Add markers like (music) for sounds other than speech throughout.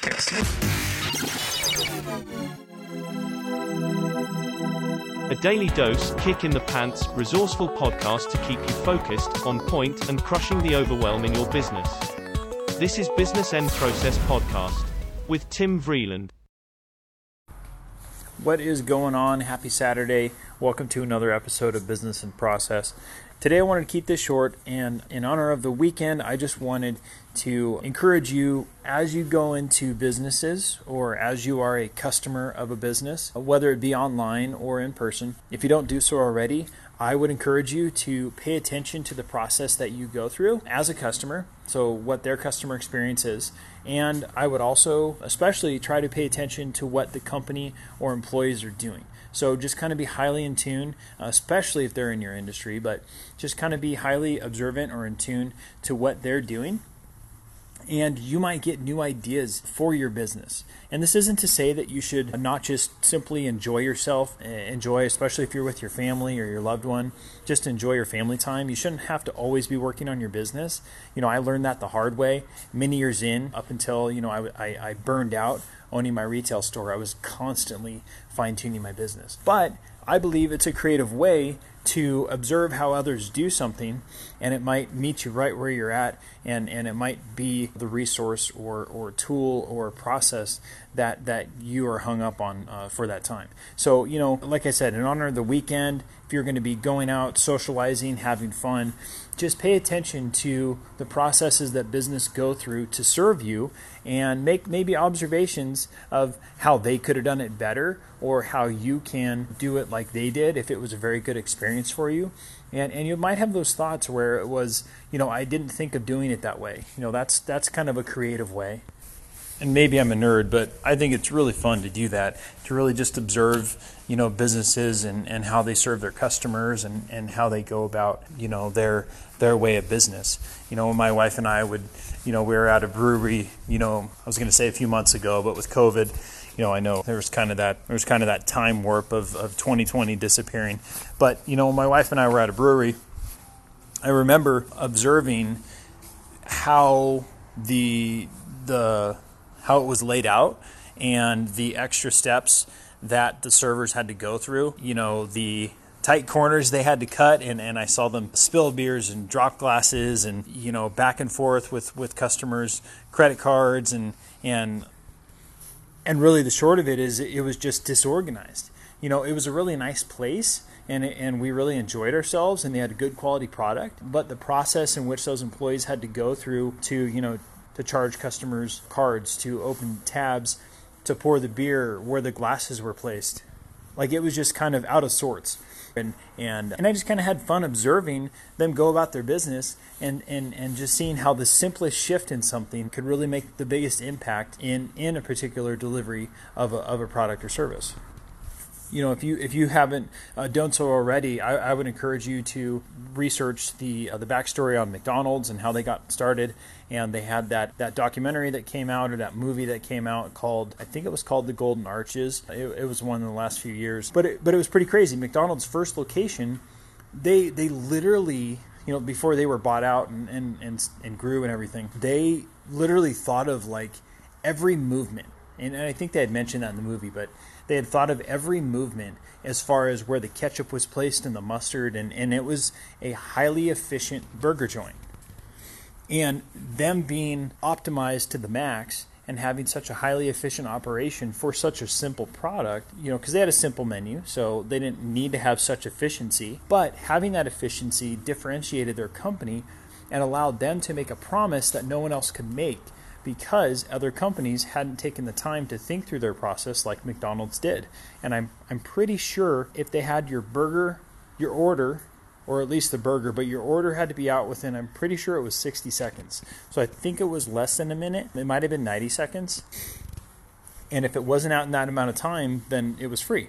podcast. A daily dose, kick in the pants, resourceful podcast to keep you focused, on point, and crushing the overwhelm in your business. This is Business and Process Podcast with Tim Vreeland. What is going on? Happy Saturday. Welcome to another episode of Business and Process. Today I wanted to keep this short and in honor of the weekend, I just wanted to encourage you as you go into businesses or as you are a customer of a business, whether it be online or in person. If you don't do so already, I would encourage you to pay attention to the process that you go through as a customer, so what their customer experience is. And I would also, especially, try to pay attention to what the company or employees are doing. So just kind of be highly in tune, especially if they're in your industry, but just kind of be highly observant or in tune to what they're doing and you might get new ideas for your business. And this isn't to say that you should not just simply enjoy yourself, eh, enjoy, especially if you're with your family or your loved one, just enjoy your family time. You shouldn't have to always be working on your business. You know, I learned that the hard way many years in, up until, you know, I, I, I burned out owning my retail store. I was constantly fine tuning my business. But I believe it's a creative way to observe how others do something and it might meet you right where you're at and, and it might be the resource or, or tool or process that, that you are hung up on uh, for that time. So, you know, like I said, in honor of the weekend, if you're going to be going out, socializing, having fun, just pay attention to the processes that business go through to serve you and make maybe observations of how they could have done it better or how you can do it like they did if it was a very good experience for you. And and you might have those thoughts where it was you know I didn't think of doing it that way. You know that's that's kind of a creative way and maybe I'm a nerd, but I think it's really fun to do that, to really just observe, you know, businesses and, and how they serve their customers and, and how they go about, you know, their their way of business. You know, my wife and I would, you know, we were at a brewery, you know, I was going to say a few months ago, but with COVID, you know, I know there was kind of that there was kind of that time warp of, of 2020 disappearing. But, you know, my wife and I were at a brewery. I remember observing how the the how it was laid out and the extra steps that the servers had to go through. You know, the tight corners they had to cut and, and I saw them spill beers and drop glasses and you know back and forth with, with customers credit cards and and and really the short of it is it was just disorganized you know it was a really nice place and, and we really enjoyed ourselves and they had a good quality product but the process in which those employees had to go through to you know to charge customers cards, to open tabs, to pour the beer, where the glasses were placed. Like it was just kind of out of sorts. And and, and I just kind of had fun observing them go about their business and, and, and just seeing how the simplest shift in something could really make the biggest impact in, in a particular delivery of a, of a product or service you know, if you if you haven't uh, done so already, I, I, would encourage you to research the uh, the backstory on McDonald's and how they got started. And they had that that documentary that came out or that movie that came out called I think it was called The Golden Arches. It, it was one in the last few years, but it, but it was pretty crazy. McDonald's first location, they they literally you know before they were bought out and and and, and grew and everything, they literally thought of like every movement. And, and I think they had mentioned that in the movie, but they had thought of every movement as far as where the ketchup was placed and the mustard, and, and it was a highly efficient burger joint. And them being optimized to the max and having such a highly efficient operation for such a simple product, you know, because they had a simple menu, so they didn't need to have such efficiency, but having that efficiency differentiated their company and allowed them to make a promise that no one else could make because other companies hadn't taken the time to think through their process like McDonald's did. And I'm I'm pretty sure if they had your burger, your order, or at least the burger, but your order had to be out within I'm pretty sure it was 60 seconds. So I think it was less than a minute. It might have been 90 seconds. And if it wasn't out in that amount of time, then it was free.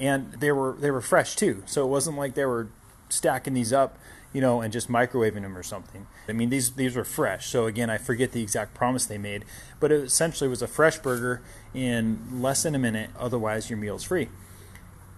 And they were they were fresh too. So it wasn't like they were stacking these up you know, and just microwaving them or something. I mean, these these were fresh. So again, I forget the exact promise they made, but it essentially was a fresh burger in less than a minute. Otherwise, your meal's free.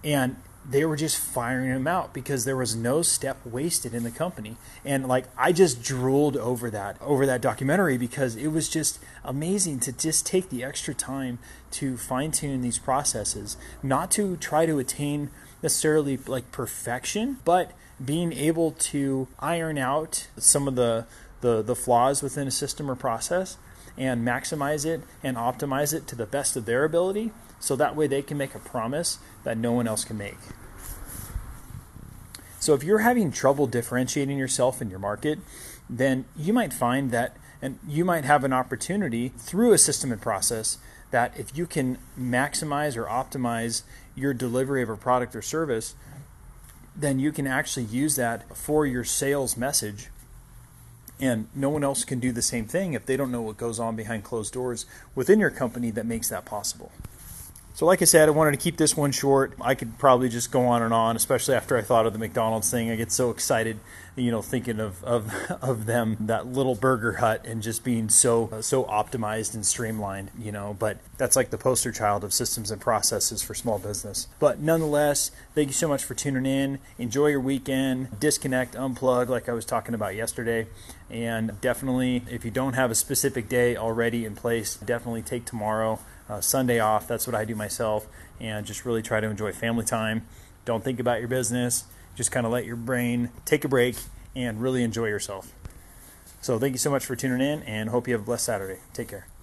And they were just firing him out because there was no step wasted in the company. And like I just drooled over that over that documentary because it was just amazing to just take the extra time to fine tune these processes, not to try to attain necessarily like perfection, but being able to iron out some of the the, the flaws within a system or process and maximize it and optimize it to the best of their ability so that way they can make a promise that no one else can make. So if you're having trouble differentiating yourself in your market, then you might find that and you might have an opportunity through a system and process that if you can maximize or optimize your delivery of a product or service, then you can actually use that for your sales message and no one else can do the same thing if they don't know what goes on behind closed doors within your company that makes that possible. So, like I said, I wanted to keep this one short. I could probably just go on and on, especially after I thought of the McDonald's thing. I get so excited, you know, thinking of of, (laughs) of them, that little burger hut, and just being so so optimized and streamlined, you know. But that's like the poster child of systems and processes for small business. But nonetheless, thank you so much for tuning in. Enjoy your weekend. Disconnect, unplug, like I was talking about yesterday. And definitely, if you don't have a specific day already in place, definitely take tomorrow uh, Sunday off. That's what I do myself, and just really try to enjoy family time. Don't think about your business. Just kind of let your brain take a break and really enjoy yourself. So, thank you so much for tuning in, and hope you have a blessed Saturday. Take care.